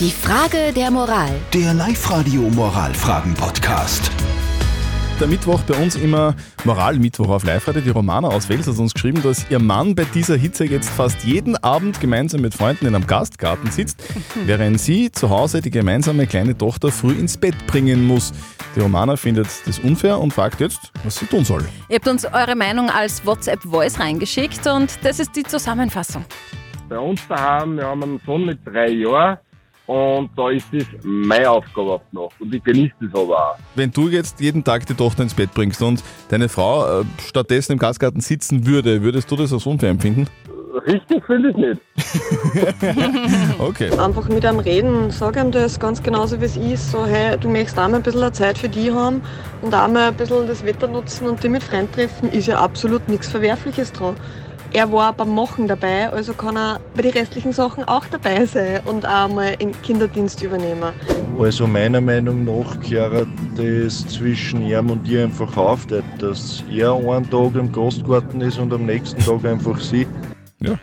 Die Frage der Moral. Der Live-Radio Moralfragen-Podcast. Der Mittwoch bei uns immer Moralmittwoch auf Live-Radio. Die Romana aus Wels hat uns geschrieben, dass ihr Mann bei dieser Hitze jetzt fast jeden Abend gemeinsam mit Freunden in einem Gastgarten sitzt, während sie zu Hause die gemeinsame kleine Tochter früh ins Bett bringen muss. Die Romana findet das unfair und fragt jetzt, was sie tun soll. Ihr habt uns eure Meinung als WhatsApp-Voice reingeschickt und das ist die Zusammenfassung. bei uns daheim, wir haben einen Sohn mit drei Jahren und da ist das meine Aufgabe auf die Nacht und ich genieße das aber auch. Wenn du jetzt jeden Tag die Tochter ins Bett bringst und deine Frau äh, stattdessen im Gastgarten sitzen würde, würdest du das als unfair empfinden? Richtig finde ich nicht. Okay. einfach mit einem reden, sag ihm das ganz genauso wie es ist. So, hey, du möchtest auch mal ein bisschen Zeit für die haben und auch mal ein bisschen das Wetter nutzen und die mit Freunden treffen, ist ja absolut nichts Verwerfliches dran. Er war beim Machen dabei, also kann er bei den restlichen Sachen auch dabei sein und auch mal in Kinderdienst übernehmen. Also meiner Meinung nach gehört das zwischen ihm und ihr einfach auf, dass er einen Tag im Gastgarten ist und am nächsten Tag einfach sie. Ja.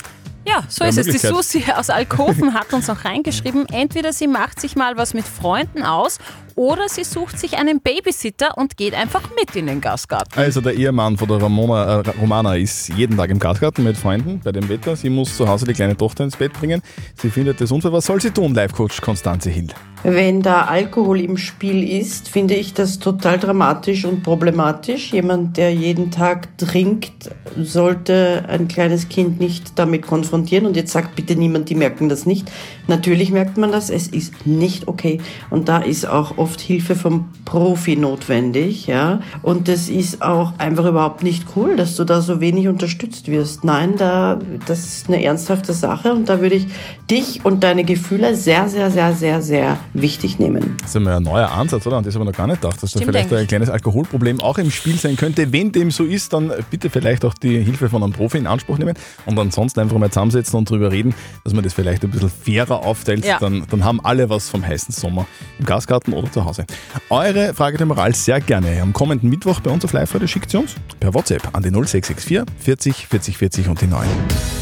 Ja, so Ja, ist es. Die. Susi aus Alkoven hat uns auch reingeschrieben, entweder sie macht sich mal was mit Freunden aus oder sie sucht sich einen Babysitter und geht einfach mit in den Gastgarten. Also der Ehemann von der Ramona, äh, Romana ist jeden Tag im Gastgarten mit Freunden bei dem Wetter. Sie muss zu Hause die kleine Tochter ins Bett bringen. Sie findet das unfair. Was soll sie tun, Live-Coach Konstanze Hill? Wenn da Alkohol im Spiel ist, finde ich das total dramatisch und problematisch. Jemand, der jeden Tag trinkt, sollte ein kleines Kind nicht damit konfrontieren. Und jetzt sagt bitte niemand, die merken das nicht. Natürlich merkt man das, es ist nicht okay. Und da ist auch oft Hilfe vom Profi notwendig, ja. Und das ist auch einfach überhaupt nicht cool, dass du da so wenig unterstützt wirst. Nein, da, das ist eine ernsthafte Sache und da würde ich dich und deine Gefühle sehr, sehr, sehr, sehr, sehr wichtig nehmen. Das ist einmal ein neuer Ansatz, oder? An das habe ich noch gar nicht gedacht, dass da Stimmt vielleicht ein kleines Alkoholproblem auch im Spiel sein könnte. Wenn dem so ist, dann bitte vielleicht auch die Hilfe von einem Profi in Anspruch nehmen und ansonsten einfach mal zusammensetzen und drüber reden, dass man das vielleicht ein bisschen fairer aufteilt. Ja. Dann, dann haben alle was vom heißen Sommer im Gastgarten oder zu Hause. Eure Frage der Moral sehr gerne am kommenden Mittwoch bei uns auf Live-Radio schickt sie uns per WhatsApp an die 0664 40 40 40 und die 9.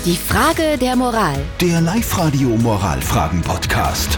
Die Frage der Moral. Der Live-Radio Moralfragen-Podcast.